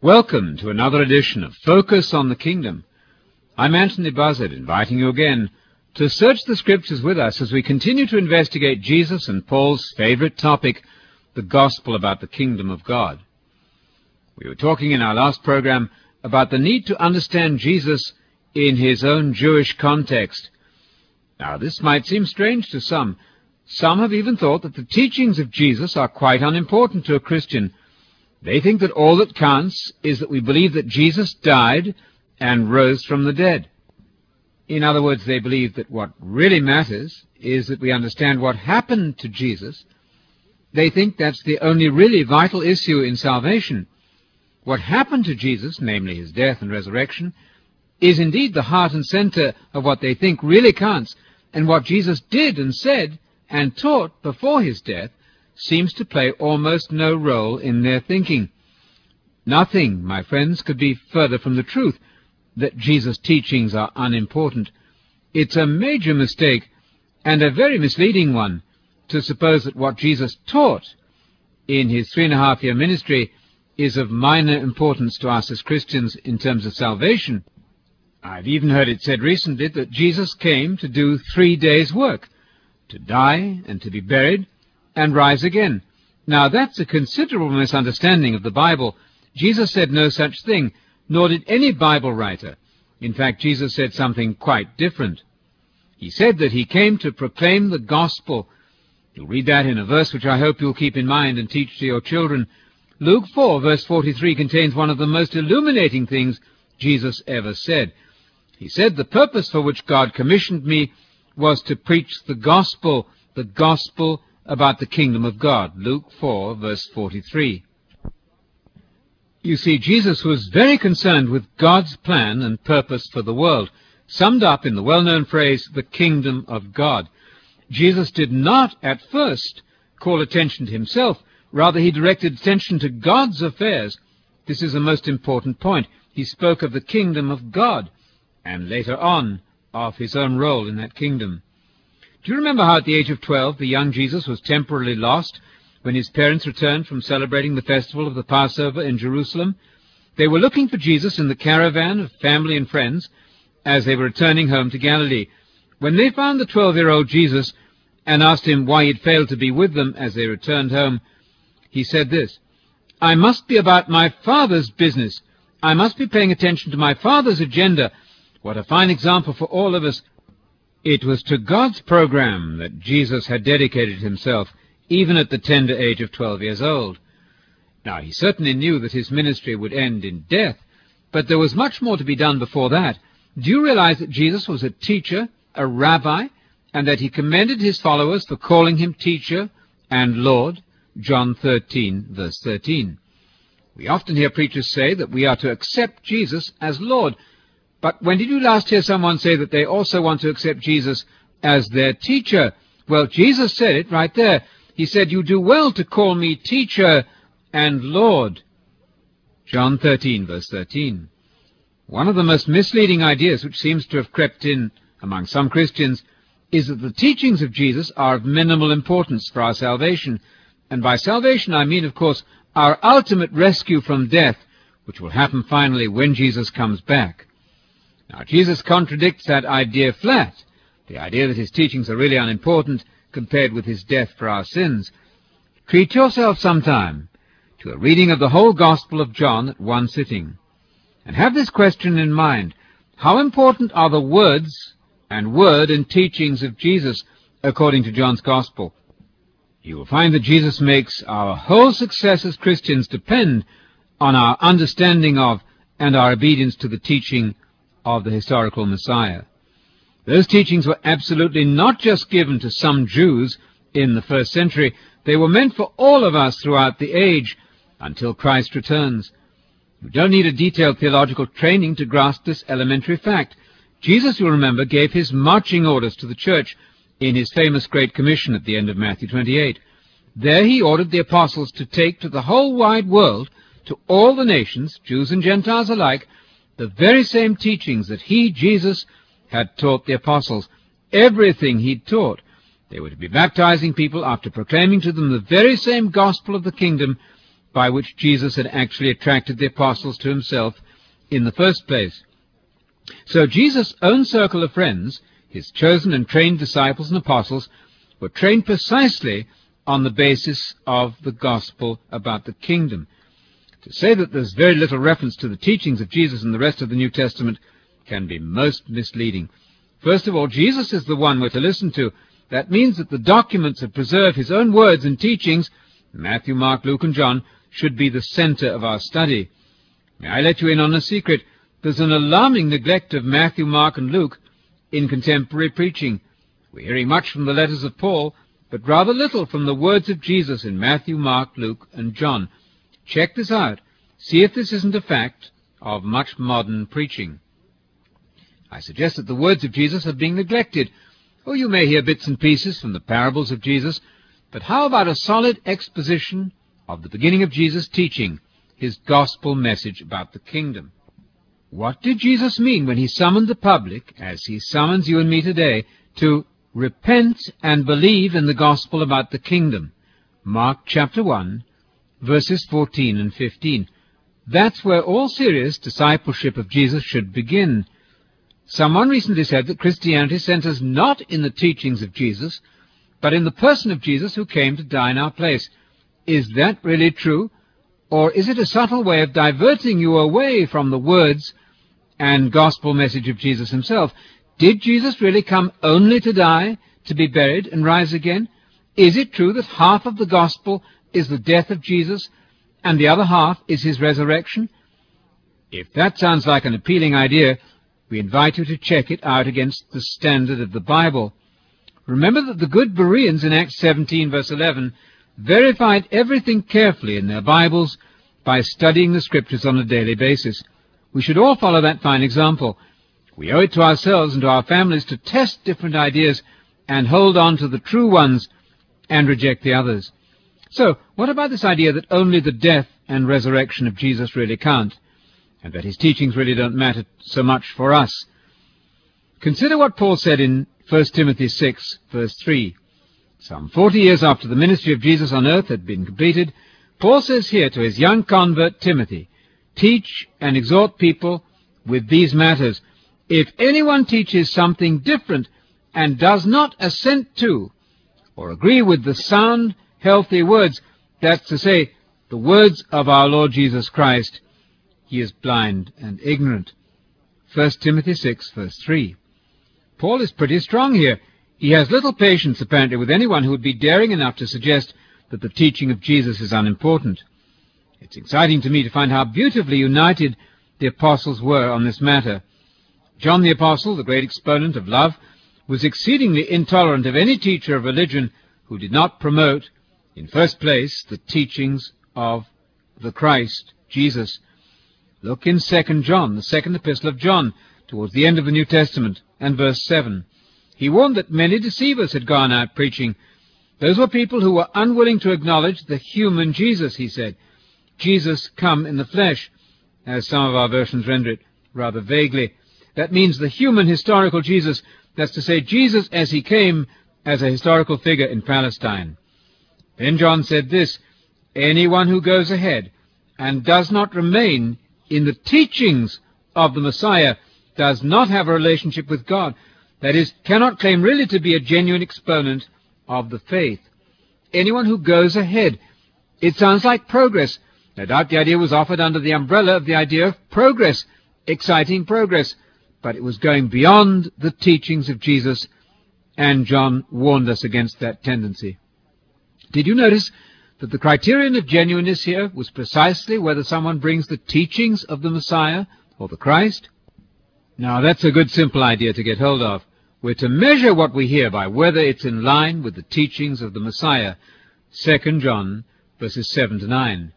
Welcome to another edition of Focus on the Kingdom. I'm Anthony Buzzard, inviting you again to search the Scriptures with us as we continue to investigate Jesus and Paul's favorite topic, the gospel about the kingdom of God. We were talking in our last program about the need to understand Jesus in his own Jewish context. Now, this might seem strange to some. Some have even thought that the teachings of Jesus are quite unimportant to a Christian they think that all that counts is that we believe that Jesus died and rose from the dead. In other words, they believe that what really matters is that we understand what happened to Jesus. They think that's the only really vital issue in salvation. What happened to Jesus, namely his death and resurrection, is indeed the heart and center of what they think really counts, and what Jesus did and said and taught before his death seems to play almost no role in their thinking. Nothing, my friends, could be further from the truth that Jesus' teachings are unimportant. It's a major mistake, and a very misleading one, to suppose that what Jesus taught in his three and a half year ministry is of minor importance to us as Christians in terms of salvation. I've even heard it said recently that Jesus came to do three days' work, to die and to be buried and rise again. Now, that's a considerable misunderstanding of the Bible. Jesus said no such thing, nor did any Bible writer. In fact, Jesus said something quite different. He said that he came to proclaim the gospel. You'll read that in a verse which I hope you'll keep in mind and teach to your children. Luke 4, verse 43, contains one of the most illuminating things Jesus ever said. He said, The purpose for which God commissioned me was to preach the gospel, the gospel about the kingdom of God. Luke 4, verse 43. You see, Jesus was very concerned with God's plan and purpose for the world, summed up in the well-known phrase, the kingdom of God. Jesus did not, at first, call attention to himself. Rather, he directed attention to God's affairs. This is a most important point. He spoke of the kingdom of God, and later on, of his own role in that kingdom. Do you remember how at the age of twelve the young Jesus was temporarily lost when his parents returned from celebrating the festival of the Passover in Jerusalem? They were looking for Jesus in the caravan of family and friends as they were returning home to Galilee. When they found the twelve-year-old Jesus and asked him why he had failed to be with them as they returned home, he said this, I must be about my Father's business. I must be paying attention to my Father's agenda. What a fine example for all of us it was to God's program that Jesus had dedicated himself, even at the tender age of 12 years old. Now, he certainly knew that his ministry would end in death, but there was much more to be done before that. Do you realize that Jesus was a teacher, a rabbi, and that he commended his followers for calling him teacher and Lord? John 13, verse 13. We often hear preachers say that we are to accept Jesus as Lord, but when did you last hear someone say that they also want to accept Jesus as their teacher? Well, Jesus said it right there. He said, You do well to call me teacher and Lord. John 13, verse 13. One of the most misleading ideas which seems to have crept in among some Christians is that the teachings of Jesus are of minimal importance for our salvation. And by salvation I mean, of course, our ultimate rescue from death, which will happen finally when Jesus comes back. Now, Jesus contradicts that idea flat, the idea that his teachings are really unimportant compared with his death for our sins. Treat yourself sometime to a reading of the whole Gospel of John at one sitting. And have this question in mind. How important are the words and word and teachings of Jesus according to John's Gospel? You will find that Jesus makes our whole success as Christians depend on our understanding of and our obedience to the teaching of the historical Messiah. Those teachings were absolutely not just given to some Jews in the first century, they were meant for all of us throughout the age until Christ returns. You don't need a detailed theological training to grasp this elementary fact. Jesus, you'll remember, gave his marching orders to the church in his famous Great Commission at the end of Matthew 28. There he ordered the apostles to take to the whole wide world, to all the nations, Jews and Gentiles alike, the very same teachings that he, Jesus, had taught the apostles. Everything he'd taught. They were to be baptizing people after proclaiming to them the very same gospel of the kingdom by which Jesus had actually attracted the apostles to himself in the first place. So Jesus' own circle of friends, his chosen and trained disciples and apostles, were trained precisely on the basis of the gospel about the kingdom. To say that there's very little reference to the teachings of Jesus in the rest of the New Testament can be most misleading. First of all, Jesus is the one we're to listen to. That means that the documents that preserve his own words and teachings, Matthew, Mark, Luke, and John, should be the center of our study. May I let you in on a secret? There's an alarming neglect of Matthew, Mark, and Luke in contemporary preaching. We're hearing much from the letters of Paul, but rather little from the words of Jesus in Matthew, Mark, Luke, and John. Check this out. See if this isn't a fact of much modern preaching. I suggest that the words of Jesus are being neglected. Oh, you may hear bits and pieces from the parables of Jesus, but how about a solid exposition of the beginning of Jesus' teaching, his gospel message about the kingdom? What did Jesus mean when he summoned the public, as he summons you and me today, to repent and believe in the gospel about the kingdom? Mark chapter 1, verses 14 and 15. That's where all serious discipleship of Jesus should begin. Someone recently said that Christianity centers not in the teachings of Jesus, but in the person of Jesus who came to die in our place. Is that really true? Or is it a subtle way of diverting you away from the words and gospel message of Jesus himself? Did Jesus really come only to die, to be buried, and rise again? Is it true that half of the gospel is the death of Jesus, and the other half is his resurrection? If that sounds like an appealing idea, we invite you to check it out against the standard of the Bible. Remember that the good Bereans in Acts 17 verse 11 verified everything carefully in their Bibles by studying the Scriptures on a daily basis. We should all follow that fine example. We owe it to ourselves and to our families to test different ideas and hold on to the true ones and reject the others. So, what about this idea that only the death and resurrection of Jesus really count? and that his teachings really don't matter so much for us. Consider what Paul said in 1 Timothy 6, verse 3. Some 40 years after the ministry of Jesus on earth had been completed, Paul says here to his young convert Timothy, Teach and exhort people with these matters. If anyone teaches something different and does not assent to or agree with the sound, healthy words, that's to say, the words of our Lord Jesus Christ, he is blind and ignorant. 1 Timothy 6, verse 3. Paul is pretty strong here. He has little patience, apparently, with anyone who would be daring enough to suggest that the teaching of Jesus is unimportant. It's exciting to me to find how beautifully united the apostles were on this matter. John the Apostle, the great exponent of love, was exceedingly intolerant of any teacher of religion who did not promote, in first place, the teachings of the Christ, Jesus. Look in 2 John, the second epistle of John, towards the end of the New Testament, and verse 7. He warned that many deceivers had gone out preaching. Those were people who were unwilling to acknowledge the human Jesus, he said. Jesus come in the flesh, as some of our versions render it rather vaguely. That means the human historical Jesus, that's to say, Jesus as he came as a historical figure in Palestine. Then John said this, Anyone who goes ahead and does not remain in the teachings of the Messiah does not have a relationship with God. That is, cannot claim really to be a genuine exponent of the faith. Anyone who goes ahead. It sounds like progress. No doubt the idea was offered under the umbrella of the idea of progress, exciting progress. But it was going beyond the teachings of Jesus, and John warned us against that tendency. Did you notice that the criterion of genuineness here was precisely whether someone brings the teachings of the Messiah or the Christ? Now, that's a good simple idea to get hold of. We're to measure what we hear by whether it's in line with the teachings of the Messiah. 2 John verses 7 to 9.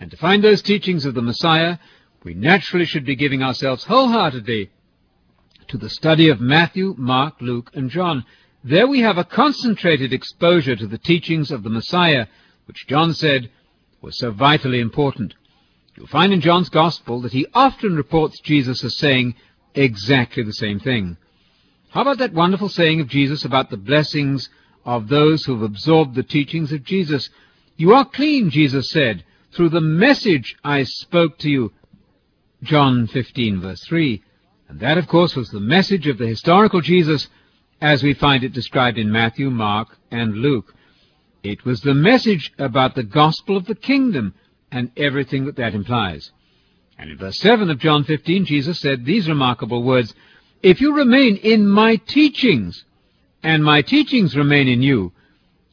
And to find those teachings of the Messiah, we naturally should be giving ourselves wholeheartedly to the study of Matthew, Mark, Luke, and John. There we have a concentrated exposure to the teachings of the Messiah, which John said was so vitally important. You'll find in John's Gospel that he often reports Jesus as saying exactly the same thing. How about that wonderful saying of Jesus about the blessings of those who have absorbed the teachings of Jesus? You are clean, Jesus said, through the message I spoke to you. John 15 verse 3. And that, of course, was the message of the historical Jesus as we find it described in Matthew, Mark, and Luke. It was the message about the gospel of the kingdom and everything that that implies. And in verse 7 of John 15, Jesus said these remarkable words, If you remain in my teachings, and my teachings remain in you,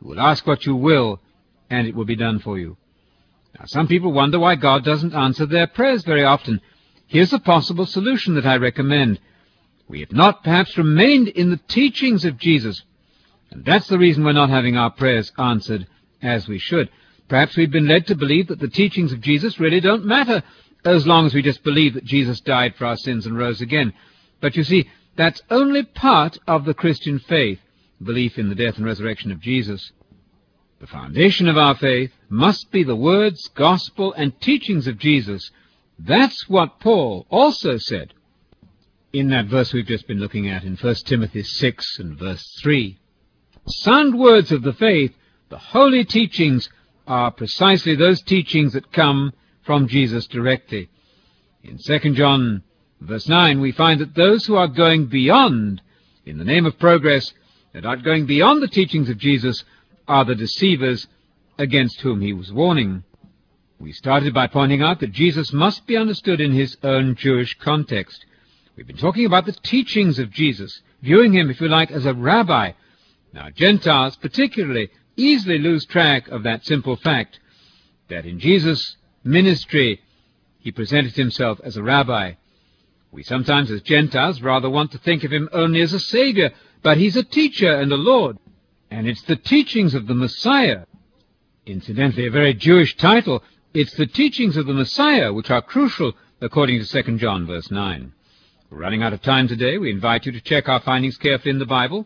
you will ask what you will, and it will be done for you. Now, some people wonder why God doesn't answer their prayers very often. Here's a possible solution that I recommend. We have not perhaps remained in the teachings of Jesus, and that's the reason we're not having our prayers answered as we should. Perhaps we've been led to believe that the teachings of Jesus really don't matter, as long as we just believe that Jesus died for our sins and rose again. But you see, that's only part of the Christian faith, belief in the death and resurrection of Jesus. The foundation of our faith must be the words, gospel, and teachings of Jesus. That's what Paul also said in that verse we've just been looking at in 1 Timothy 6 and verse 3. Sound words of the faith, the holy teachings, are precisely those teachings that come from Jesus directly. In 2 John verse 9, we find that those who are going beyond, in the name of progress, that are going beyond the teachings of Jesus, are the deceivers against whom he was warning. We started by pointing out that Jesus must be understood in his own Jewish context. We've been talking about the teachings of Jesus, viewing him, if you like, as a rabbi. Now, Gentiles particularly easily lose track of that simple fact that in Jesus' ministry, he presented himself as a rabbi. We sometimes, as Gentiles, rather want to think of him only as a Savior, but he's a teacher and a Lord. And it's the teachings of the Messiah. Incidentally, a very Jewish title. It's the teachings of the Messiah which are crucial, according to 2 John verse 9. We're running out of time today. We invite you to check our findings carefully in the Bible.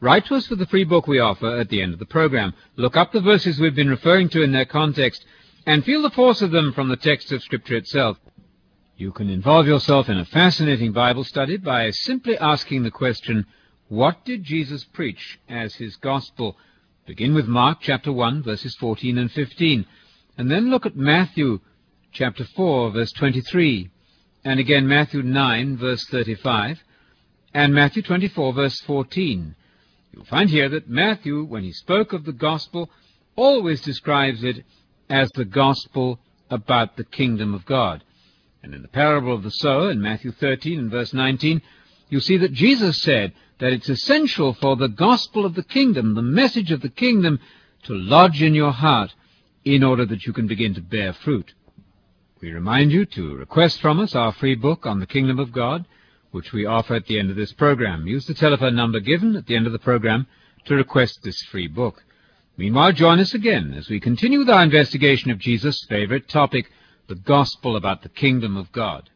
Write to us for the free book we offer at the end of the program. Look up the verses we've been referring to in their context and feel the force of them from the text of Scripture itself. You can involve yourself in a fascinating Bible study by simply asking the question, what did Jesus preach as his gospel? Begin with Mark chapter 1 verses 14 and 15, and then look at Matthew chapter 4 verse 23, and again Matthew 9 verse 35, and Matthew 24 verse 14. You'll find here that Matthew, when he spoke of the gospel, always describes it as the gospel about the kingdom of God. And in the parable of the sower in Matthew 13 and verse 19, you see that Jesus said that it's essential for the gospel of the kingdom, the message of the kingdom, to lodge in your heart in order that you can begin to bear fruit. We remind you to request from us our free book on the kingdom of God, which we offer at the end of this program. Use the telephone number given at the end of the program to request this free book. Meanwhile, join us again as we continue with our investigation of Jesus' favorite topic, the gospel about the kingdom of God.